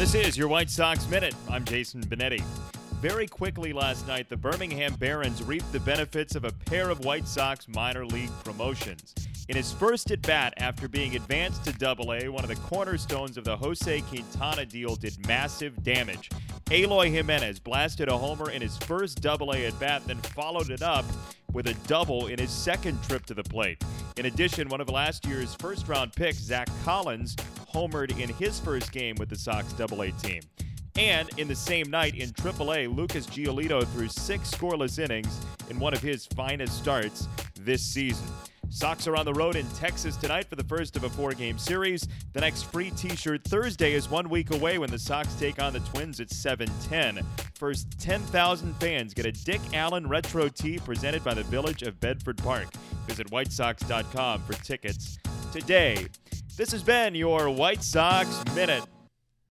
This is your White Sox Minute. I'm Jason Benetti. Very quickly last night, the Birmingham Barons reaped the benefits of a pair of White Sox minor league promotions. In his first at bat after being advanced to Double A, one of the cornerstones of the Jose Quintana deal did massive damage. Eloy Jimenez blasted a homer in his first Double A at bat, then followed it up with a double in his second trip to the plate. In addition, one of last year's first round picks, Zack Collins, homered in his first game with the Sox Double A team. And in the same night in AAA, Lucas Giolito threw six scoreless innings in one of his finest starts this season. Sox are on the road in Texas tonight for the first of a four game series. The next free t shirt Thursday is one week away when the Sox take on the Twins at 710. First 10,000 fans get a Dick Allen retro tee presented by the Village of Bedford Park. Visit whitesox.com for tickets today. This has been your White Sox Minute.